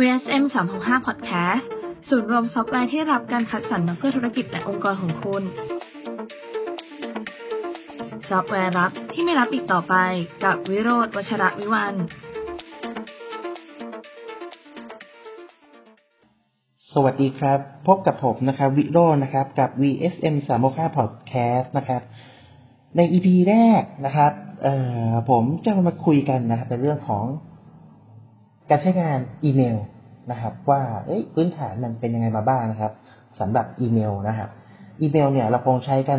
VSM 365 Podcast ศูนย์รวมซอฟต์แวร์ที่รับการคัดสรรมาเพื่อธุรกิจและองค์กรของคุณ ซอฟต์แวร์ลับที่ไม่ลับอีกต่อไปกับวิโรจน์ วัชระวิวัน สวัสดีครับ พบกับผมนะครับ วิโรจน์นะครับ กับ VSM 365 Podcast นะครับ ใน EP แรกนะครับผมจะมาคุยกันนะครับในเรื่องของ การใช้งานอีเมลนะครับ ว่าพื้นฐานมันเป็นยังไงมาบ้างนะครับสำหรับอีเมลนะครับ อีเมลเนี่ยเราคงใช้กัน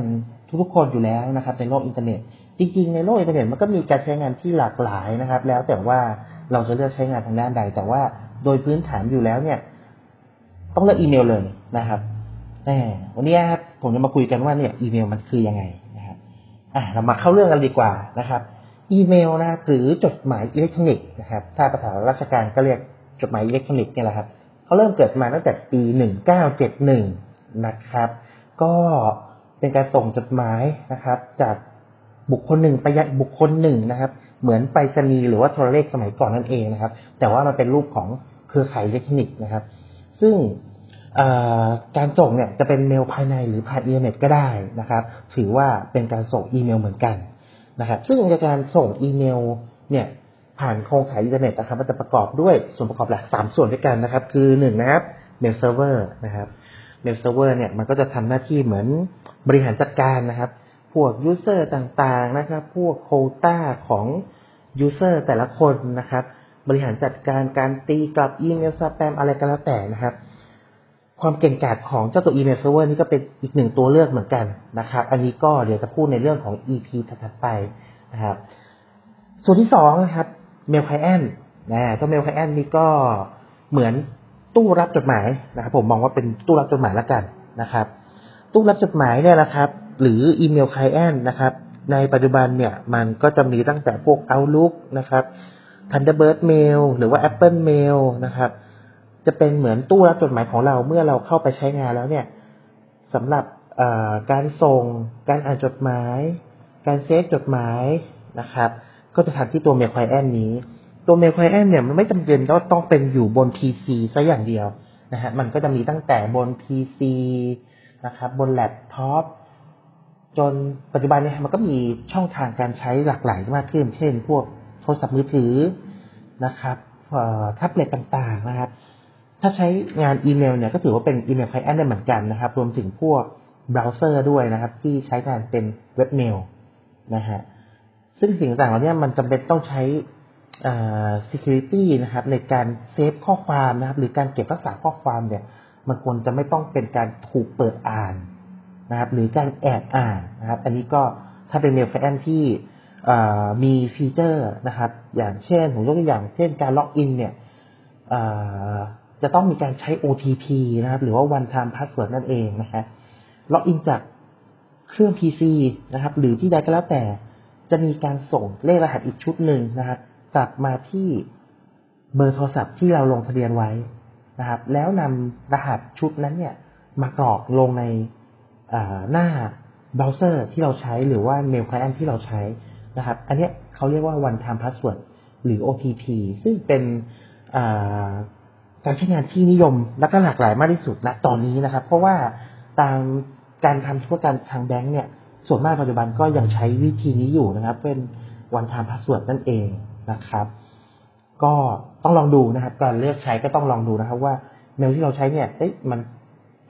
ทุกๆคนอยู่แล้วนะครับ ในโลกอินเทอร์เน็ตจริงๆในโลกอินเทอร์เน็ตมันก็มีการใช้งานที่หลากหลายนะครับ แล้วแต่ว่าเราจะเลือกใช้งานทางด้านใด แต่ว่าโดยพื้นฐานอยู่แล้วเนี่ย ต้องเลือกอีเมลเลยนะครับแหมวันนี้ครับผมจะมาคุยกันว่าเนี่ยอีเมลมันคือยังไงนะครับ อะเรามาเข้าเรื่องกันดีกว่านะครับ อีเมลนะครับหรือจดหมายอิเล็กทรอนิกส์นะครับ ถ้าภาษาราชการก็เรียกจดหมายอิเล็กทรอนิกส์เนี่ยแหละครับเขาเริ่มเกิดมาตั้งแต่ปี 1971 นะครับ ก็เป็นการส่งจดหมายนะครับ จากบุคคลหนึ่งไปยังบุคคลหนึ่งนะครับ เหมือนไปรษณีย์หรือว่าโทรเลขสมัยก่อนนั่นเองนะครับ แต่ว่ามันเป็นรูปของเครือข่ายอิเล็กทรอนิกส์นะครับ ซึ่งการส่งเนี่ยจะเป็นเมลภายในหรือผ่านอินเทอร์เน็ตก็ได้นะครับ ถือว่าเป็นการส่งอีเมลเหมือนกัน นะครับ ซึ่งในการส่งอีเมลเนี่ยผ่านโครงข่ายอินเทอร์เน็ตนะครับมันจะประกอบด้วยส่วนประกอบหลักสามส่วนด้วยกันนะครับ คือหนึ่งนะครับ mail server นะครับ mail server เนี่ยมันก็จะทำหน้าที่เหมือนบริหารจัดการนะครับ พวก user ต่างๆนะครับ พวก quota ของ user แต่ละคนนะครับ บริหารจัดการการตีกลับอีเมลสแปมอะไรก็แล้วแต่นะครับ ความเก่งกาจของเจ้าตัวอีเมลเซิร์ฟเวอร์นี่ก็เป็นอีกหนึ่งตัวเลือกเหมือนกันนะครับ อันนี้ก็เดี๋ยวจะพูดในเรื่องของ EP ถัดไปนะครับ ส่วนที่สองนะครับ mail client นะตัว mail client นี่ก็เหมือนตู้รับจดหมายนะครับ ผมมองว่าเป็นตู้รับจดหมายแล้วกันนะครับ ตู้รับจดหมายเนี่ยนะครับ หรือ email client นะครับ ในปัจจุบันเนี่ยมันก็จะมีตั้งแต่พวก Outlook นะครับ Thunderbird Mail หรือว่า Apple Mail นะครับ จะเป็นเหมือนตู้รับจดหมายของเราเมื่อเราเข้าไปใช้งานแล้วเนี่ยสำหรับการส่ง การอ่านจดหมาย การ save จดหมายนะครับ ก็จะทำที่ตัว mail client นี้ ตัว mail client เนี่ยมันไม่จำเป็นต้องต้องเป็นอยู่บน PC ซะอย่างเดียวนะฮะมันก็จะมีตั้งแต่บน PC นะครับบนแล็ปท็อปจนปัจจุบันเนี่ยมันก็มีช่องทางการใช้หลากหลายมากขึ้น เช่น พวกโทรศัพท์มือถือนะครับแท็บเล็ตต่างๆนะครับ ถ้าใช้งานอีเมลเนี่ยก็ถือว่าเป็น email client ได้เหมือนกันนะครับ รวมถึงพวกเบราว์เซอร์ด้วยนะครับ ที่ใช้งานเป็น web mail นะฮะซึ่งสิ่งต่างๆเหล่านี้มันจำเป็นต้องใช้ security นะครับ ในการ save ข้อความนะครับ หรือการเก็บรักษาข้อความเนี่ย มันควรจะไม่ต้องเป็นการถูกเปิดอ่านนะครับ หรือการแอบอ่านนะครับ อันนี้ก็ถ้าเป็น mail client ที่มี feature นะครับ อย่างเช่นผมยกตัวอย่างเช่นการ login เนี่ย จะต้องมีการใช้ OTP นะครับ หรือว่า one time password นั่นเองนะฮะ login จากเครื่อง PC นะครับ หรือที่ใดก็แล้วแต่ จะมีการส่งเลขรหัสอีกชุดหนึ่งนะครับกลับมาที่เบอร์โทรศัพท์ที่เราลงทะเบียนไว้นะครับ แล้วนำรหัสชุดนั้นเนี่ย มากรอกลงในหน้าเบราว์เซอร์ที่เราใช้หรือว่า mail client ที่เราใช้นะครับ อันนี้เขาเรียกว่า one time password หรือ OTP ซึ่งเป็น การใช้งานที่นิยมและก็หลากหลายมากที่สุดณตอนนี้นะครับ เพราะว่าตามการทำธุรกรรมทางแบงก์เนี่ย ส่วนมากปัจจุบันก็ยังใช้วิธีนี้อยู่นะครับ เป็น one time password นั่นเองนะครับ ก็ต้องลองดูนะครับการเลือกใช้ก็ต้องลองดูนะครับว่าเมลที่เราใช้เนี่ยเอ๊ะมัน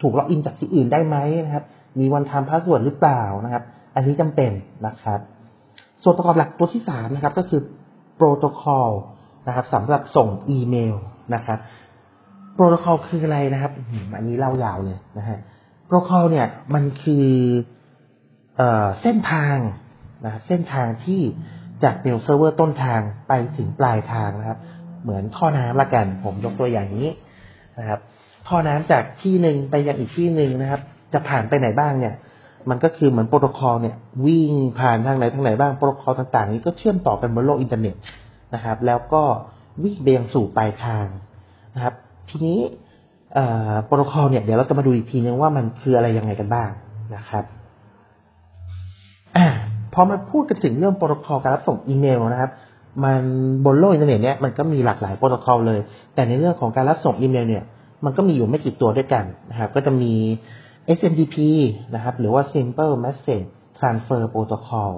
ถูก login จากที่อื่นได้ไหมนะครับ มี one time password หรือเปล่านะครับ อันนี้จำเป็นนะครับ ส่วนประกอบหลักตัวที่สามนะครับ ก็คือโปรโตคอลนะครับสำหรับส่งอีเมลนะครับ โปรโตคอลคืออะไรนะครับอันนี้เล่ายาวเลยนะฮะโปรโตคอลเนี่ยมันคือเอ่อเส้นทางนะเส้นทางที่จาก mail server ต้นทางไปถึงปลายทางนะครับ เหมือนท่อน้ำละกัน ผมยกตัวอย่างนี้นะครับ ท่อน้ำจากที่หนึ่งไปยังอีกที่หนึ่งนะครับ จะผ่านไปไหนบ้างเนี่ย มันก็คือเหมือนโปรโตคอลเนี่ย วิ่งผ่านทางไหนทางไหนบ้างโปรโตคอลต่างๆ นี้ก็เชื่อมต่อกันบนโลกอินเทอร์เน็ตนะครับ แล้วก็วิ่งไปยังสู่ปลายทางนะครับ ทีนี้โปรโตคอลเนี่ยเดี๋ยวเราจะมาดูอีกทีนึงว่ามันคืออะไรยังไงกันบ้างนะครับอพอมาพูดกันถึงเรื่องโปรโตคอลการรับส่งอีเมลนะครับ มันบนโลกอินเทอร์เน็ตเนี่ยมันก็มีหลากหลายโปรโตคอลเลย แต่ในเรื่องของการรับส่งอีเมลเนี่ย มันก็มีอยู่ไม่กี่ตัวด้วยกันนะครับ ก็จะมี SMTP นะครับ หรือว่า Simple Message Transfer Protocol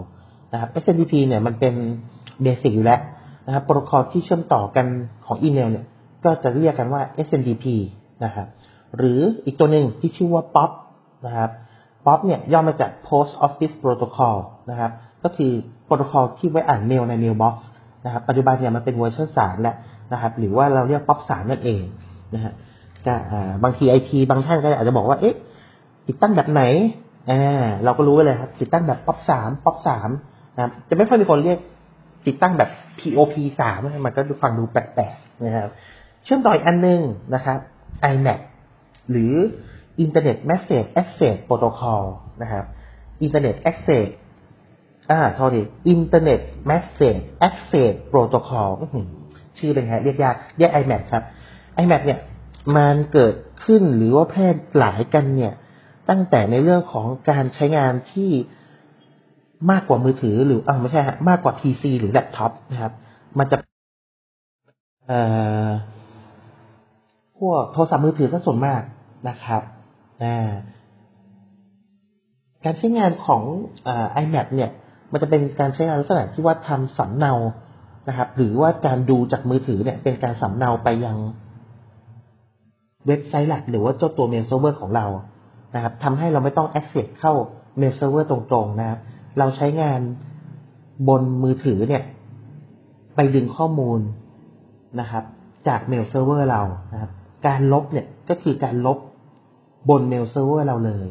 นะครับ SMTP เนี่ยมันเป็น basic อยู่แล้วนะครับโปรโตคอลที่เชื่อมต่อกันของอีเมลเนี่ย ก็จะเรียกกันว่า SMTP นะครับ หรืออีกตัวหนึ่งที่ชื่อว่า POP นะครับ POP เนี่ยย่อมาจาก Post Office Protocol นะครับ ก็คือโปรโตคอลที่ไว้อ่านเมลใน Mailbox นะครับ ปัจจุบันเนี่ยมันเป็นเวอร์ชันสามแล้วนะครับ หรือว่าเราเรียก POP สามนั่นเองนะฮะก็บางทีไอทีบางท่านก็อาจจะบอกว่า เอ๊ะ ติดตั้งแบบไหนอ่าเราก็รู้เลยครับ ติดตั้งแบบ POP สาม POP สามนะครับ จะไม่ค่อยมีคนเรียกติดตั้งแบบ POP สามมันก็ดูฟังดูแปลกๆนะครับ เชื่อมต่ออีกอันหนึงนะครับ IMAP หรือ Internet Message Access Protocol นะครับ Internet Access อ่าโทษที Internet Message Access Protocol ชื่อเป็นไงเรียกยากเรียก IMAP ครับ IMAP เนี่ยมันเกิดขึ้นหรือว่าแพร่หลายกันเนี่ย ตั้งแต่ในเรื่องของการใช้งานที่มากกว่ามือถือหรืออ่าไม่ใช่ฮะมากกว่า PC หรือแล็ปท็อปนะครับ มันจะเอ่อ พวกโทรศัพท์มือถือซะส่วนมากนะครับการใช้งานของอ่า IMAP เนี่ย มันจะเป็นการใช้งานลักษณะที่ว่าทำสำเนานะครับ หรือว่าการดูจากมือถือเนี่ย เป็นการสำเนาไปยังเว็บไซต์หลัก หรือว่าเจ้าตัว mail server ของเรานะครับทำให้เราไม่ต้อง access เข้า mail server ตรงๆนะครับ เราใช้งานบนมือถือเนี่ย ไปดึงข้อมูลนะครับ จาก mail server เรานะครับ การลบเนี่ยก็คือการลบบน mail server เราเลย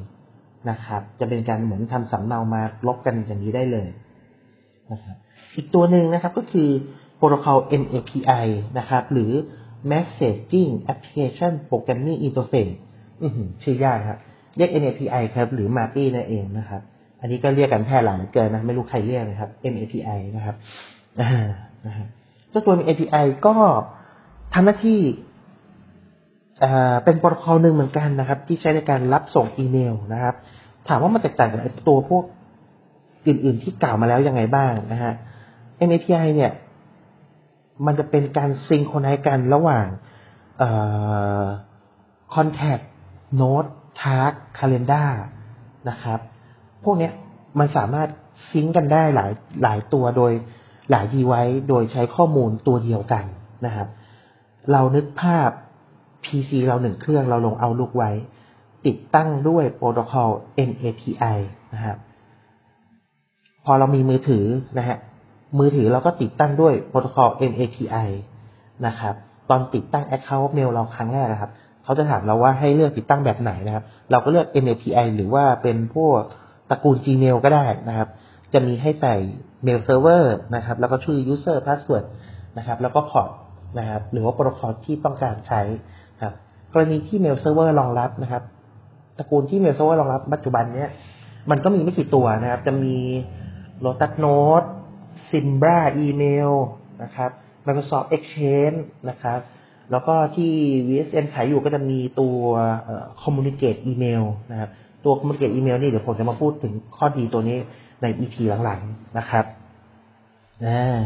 นะครับ จะเป็นการเหมือนทำสำเนามาลบกันอย่างนี้ได้เลยนะครับอีกตัวหนึ่งนะครับก็คือ protocol MAPI นะครับ หรือ Messaging Application Programming Interface ชื่อยากครับ เรียก MAPI ครับ หรือ MAPI นั่นเองนะครับ อันนี้ก็เรียกกันแพร่หลายเกินนะ ไม่รู้ใครเรียกนะครับ MAPI นะครับอ่านะฮะเจ้าตัว MAPI ก็ทำหน้าที่ เป็นโปรโตคอลหนึ่งเหมือนกันนะครับ ที่ใช้ในการรับส่งอีเมลนะครับ ถามว่ามันแตกต่างกไอ้ตัวพวกอื่น ๆ ที่กล่าวมาแล้วยังไงบ้างนะฮะ MAPI เนี่ย มันจะเป็นการซิงโครไนซ์กันระหว่างเอ่อ contact note task calendar นะครับ พวกนี้มันสามารถซิงกันได้หลายหลายตัวโดยหลาย device โดยใช้ข้อมูลตัวเดียวกันนะครับ เรานึกภาพ PC เราหนึ่งเครื่องเราลงเอาลูกไว้ ติดตั้งด้วยโปรโตคอล NAPI นะครับพอเรามีมือถือนะฮะมือถือเราก็ติดตั้งด้วยโปรโตคอล NAPI นะครับ ตอนติดตั้ง Account Mail เราครั้งแรกนะครับเขาจะถามเราว่าให้เลือกติดตั้งแบบไหนนะครับ เราก็เลือก NAPI หรือว่าเป็นพวกตระกูล Gmail ก็ได้นะครับ จะมีให้ใส่ Mail Server นะครับ แล้วก็ชื่อ User Password นะครับ แล้วก็พอร์ตนะครับ หรือว่าโปรโตคอลที่ต้องการใช้ กรณีที่ Mail Server รองรับนะครับ ตระกูลที่ Mail Server รองรับปัจจุบันเนี้ยมันก็มีไม่กี่ตัวนะครับ จะมี Lotus Note Simbra Email นะครับ Microsoft Exchange นะครับ แล้วก็ที่ VSN ขายอยู่ก็จะมีตัว Communicate Email นะครับ ตัว Communicate Email นี่เดี๋ยวผมจะมาพูดถึงข้อดีตัวนี้ใน EP หลังๆนะครับอ่า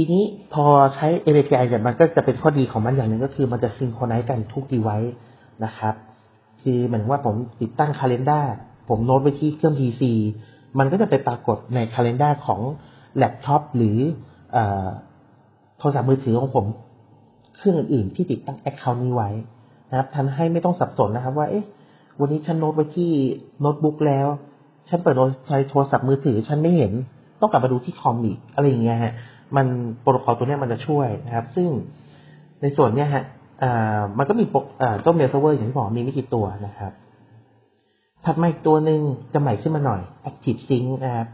ทีนี้พอใช้ API เนี่ยมันก็จะเป็นข้อดีของมันอย่างหนึ่งก็คือมันจะซิงโครไนซ์กันทุก device นะครับ คือเหมือนว่าผมติดตั้ง Calendar ผมโน้ตไว้ที่เครื่อง PC มันก็จะไปปรากฏใน Calendar ของแล็ปท็อปหรือโทรศัพท์มือถือของผมเครื่องอื่นๆที่ติดตั้ง Account นี้ไว้นะครับทำให้ไม่ต้องสับสนนะครับ ว่าเอ๊ะวันนี้ฉันโน้ตไว้ที่โน้ตบุ๊กแล้ว ฉันเปิดใช้โทรศัพท์มือถือ ฉันไม่เห็น ต้องกลับมาดูที่คอมอีกอะไรอย่างเงี้ยฮะ มันโปรโตคอลตัวนี้มันจะช่วยนะครับ ซึ่งในส่วนเนี้ยฮะมันก็มีโปรอ่าเจ้าเมลเซิร์ฟเวอร์อย่างที่บอกมีไม่กี่ตัวนะครับ ถัดมาอีกตัวหนึ่งจะใหม่ขึ้นมาหน่อย Active Sync นะครับ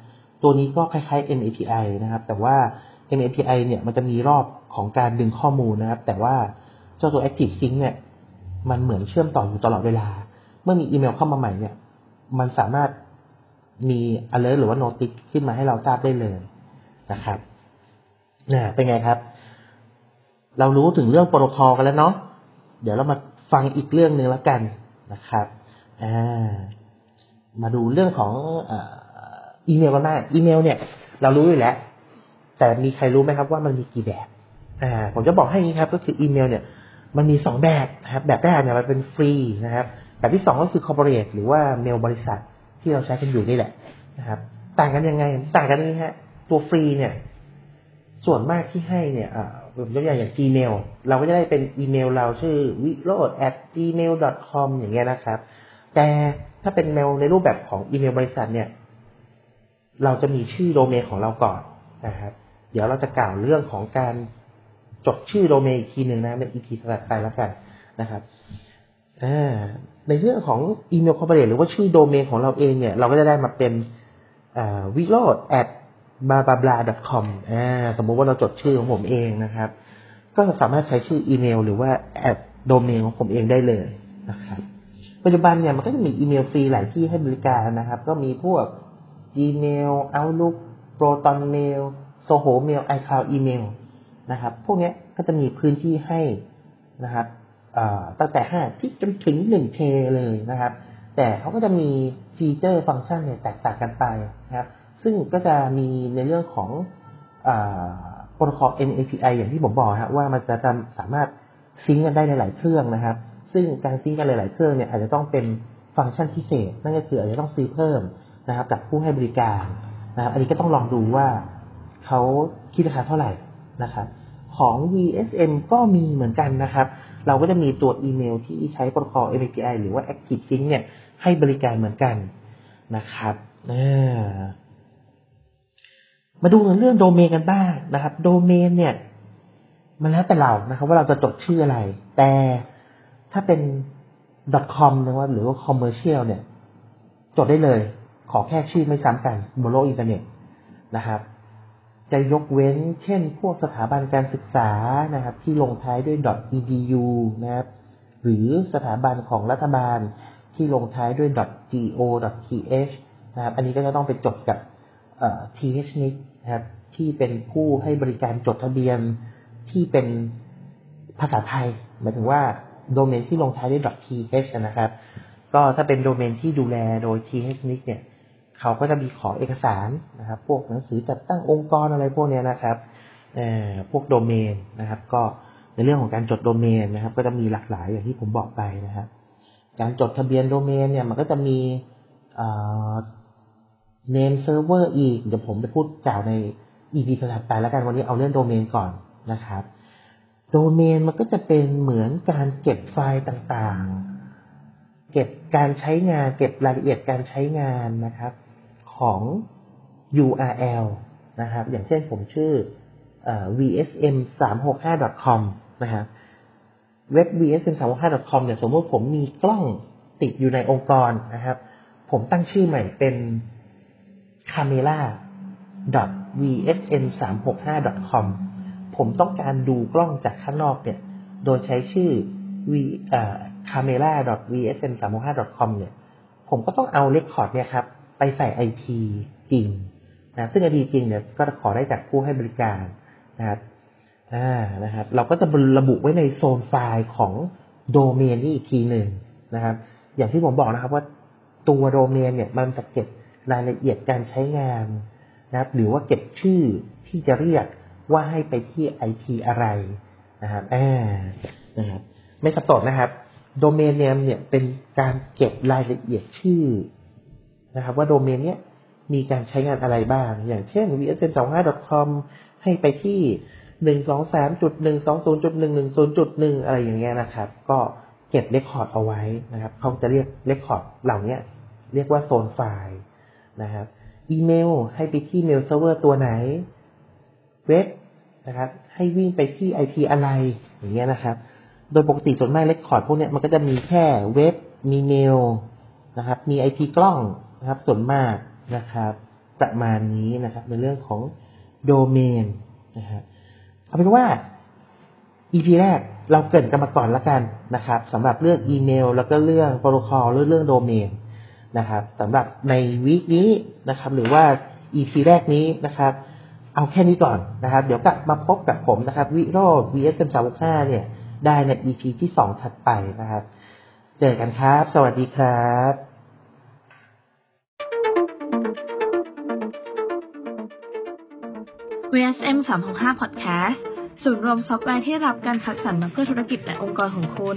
ตัวนี้ก็คล้ายๆ MAPI นะครับ แต่ว่า MAPI เนี่ยมันจะมีรอบของการดึงข้อมูลนะครับ แต่ว่าเจ้าตัว Active Sync เนี่ย มันเหมือนเชื่อมต่ออยู่ตลอดเวลา เมื่อมีอีเมลเข้ามาใหม่เนี่ย มันสามารถมี alert หรือว่า notice ขึ้นมาให้เราทราบได้เลยนะครับ นะเป็นไงครับ เรารู้ถึงเรื่องโปรโตคอลกันแล้วเนาะเดี๋ยวเรามาฟังอีกเรื่องหนึ่งแล้วกันนะครับ มาดูเรื่องของอีเมลกันบ้างอีเมล เนี่ย เรารู้อยู่แล้ว แต่มีใครรู้ไหมครับว่ามันมีกี่แบบผมจะบอกให้นี้ครับ ก็คืออีเมล เนี่ย มันมีสองแบบนะครับ แบบแรกเนี่ยมันเป็นฟรีนะครับ แบบที่สองก็คือ corporate หรือว่าเมลบริษัทที่เราใช้กันอยู่นี่แหละนะครับ ต่างกันยังไง ต่างกันนี้ฮะ ตัวฟรีเนี่ย ส่วนมากที่ให้เนี่ยอ่าผมยกอย่างอย่าง Gmail เราก็จะได้เป็นอีเมลเราชื่อ w i r o d at gmail com อย่างเงี้ยนะครับ แต่ถ้าเป็นเมลในรูปแบบของอีเมลบริษัทเนี่ย เราจะมีชื่อโดเมนของเราก่อนนะครับ เดี๋ยวเราจะกล่าวเรื่องของการจดชื่อโดเมนอีกทีหนึ่งนะในอีพีถัดไปแล้วกันนะครับในเรื่องของอีเมล corporate หรือว่าชื่อโดเมนของเราเองเนี่ย เราก็จะได้มาเป็นวิโรด at b l a b l a com อ่าสมมุติว่าเราจดชื่อของผมเองนะครับ ก็สามารถใช้ชื่ออีเมล หรือว่าแอดโดเมนของผมเองได้เลยนะครับ ปัจจุบันเนี่ยมันก็จะมีอีเมลฟรีหลายที่ให้บริการนะครับ ก็มีพวก Gmail Outlook Proton Mail Zoho Mail iCloud Email นะครับ พวกนี้ก็จะมีพื้นที่ให้นะครับตั้งแต่5ที่จนถึง 1 K เลยนะครับ แต่เขาก็จะมีฟีเจอร์ฟังก์ชันเนี่ยแตกต่างกันไปนะครับ ซึ่งก็จะมีในเรื่องของโปรโตคอล MAPI อย่างที่ผมบอกครับว่ามันจะสามารถซิงกันได้ในหลายเครื่องนะครับ ซึ่งการซิงกันหลาย ๆ เครื่องเนี่ยอาจจะต้องเป็นฟังก์ชันพิเศษ นั่นก็คืออาจจะต้องซื้อเพิ่มนะครับกับผู้ให้บริการนะครับ อันนี้ก็ต้องลองดูว่าเขาคิดราคาเท่าไหร่นะครับของ VSM ก็มีเหมือนกันนะครับ เราก็จะมีตัวอีเมลที่ใช้โปรโตคอล MAPI หรือว่า Active Sync เนี่ยให้บริการเหมือนกันนะครับน่า มาดูเรื่องโดเมนกันบ้างนะครับ โดเมนเนี่ย มันแล้วแต่เรานะครับ ว่าเราจะจดชื่ออะไร แต่ถ้าเป็น .com นะครับหรือว่า commercial เนี่ย จดได้เลย ขอแค่ชื่อไม่ซ้ำกันบนโลกอินเทอร์เน็ตนะครับ จะยกเว้นเช่น พวกสถาบันการศึกษานะครับ ที่ลงท้ายด้วย .edu นะครับ หรือสถาบันของรัฐบาลที่ลงท้ายด้วย .go.th นะครับ อันนี้ก็จะต้องไปจดกับ THNIC นะครับที่เป็นผู้ให้บริการจดทะเบียนที่เป็นภาษาไทย หมายถึงว่าโดเมนที่ลงท้ายด้วย .th นะครับ ก็ถ้าเป็นโดเมนที่ดูแลโดย THNIC เนี่ย เขาก็จะมีขอเอกสารนะครับ พวกหนังสือจัดตั้งองค์กรอะไรพวกนี้นะครับพวกโดเมนนะครับ ก็ในเรื่องของการจดโดเมนนะครับ ก็จะมีหลากหลายอย่างที่ผมบอกไปนะครับ การจดทะเบียนโดเมนเนี่ยมันก็จะมี name server อีก เดี๋ยวผมไปพูดกล่าวใน EP ถัดไปแล้วกันวันนี้เอาเรื่องโดเมนก่อนนะครับ โดเมนมันก็จะเป็นเหมือนการเก็บไฟล์ต่างๆ เก็บการใช้งาน เก็บรายละเอียดการใช้งานนะครับ ของ URL นะครับ อย่างเช่นผมชื่อ vsm 3 6 5 com นะครับเว็บ vsm 3 6 5 com เนี่ยสมมติผมมีกล้องติดอยู่ในองค์กรนะครับ ผมตั้งชื่อใหม่เป็น camera vsm 3 6 5 com ผมต้องการดูกล้องจากข้างนอกเนี่ย โดยใช้ชื่อ v camera vsm 3 6 5 com เนี่ย ผมก็ต้องเอาเรคคอร์ดเนี่ยครับ ไปใส่ IP จริงนะซึ่ง IP จริงเนี่ยก็ขอได้จากผู้ให้บริการนะครับอ่านะครับ เราก็จะระบุไว้ในโซนไฟล์ของโดเมนนี้อีกทีหนึ่งนะครับ อย่างที่ผมบอกนะครับว่าตัวโดเมนเนี่ยมันจะเก็บ รายละเอียดการใช้งานนะครับ หรือว่าเก็บชื่อที่จะเรียกว่าให้ไปที่ไอพีอะไรนะครับอ่านะครับ ไม่สับสนนะครับ โดเมนเนมเนี่ยเป็นการเก็บรายละเอียดชื่อนะครับ ว่าโดเมนเนี้ยมีการใช้งานอะไรบ้าง อย่างเช่น vsm 2 5 com ให้ไปที่หนึ่งสองสามจุดหนึ่งสองศูนย์จุดหนึ่งหนึ่งศูนย์จุดหนึ่งอะไรอย่างเงี้ยนะครับ ก็เก็บ record เอาไว้นะครับ เขาจะเรียก record เหล่านี้เรียกว่า zone file นะครับอีเมลให้ไปที่เมลเซิร์ฟเวอร์ตัวไหน เว็บนะครับ ให้วิ่งไปที่ IP อะไรอย่างเงี้ยนะครับ โดยปกติส่วนมาก record พวกเนี้ยมันก็จะมีแค่เว็บมีเมลนะครับ มี IP กล้องนะครับ ส่วนมากนะครับ ประมาณนี้นะครับ ในเรื่องของโดเมนนะครับเอาเป็นว่า EP แรกเราเกิดกันมาก่อนแล้วกันนะครับสำหรับเรื่องอีเมล แล้วก็เรื่องโปรโตคอลเรื่องเรื่องโดเมน นะครับสำหรับในวีคนี้นะครับ หรือว่า EP แรกนี้นะครับ เอาแค่นี้ก่อนนะครับ เดี๋ยวกลับมาพบกับผมนะครับ วิโรจน์ VSM 365เนี่ย ได้ใน EP ที่สองถัดไปนะครับ เจอกันครับ สวัสดีครับ VSM 365 Podcast ศูนย์รวมซอฟต์แวร์ที่รับการคัดสรรมาเพื่อธุรกิจและองค์กรของคุณ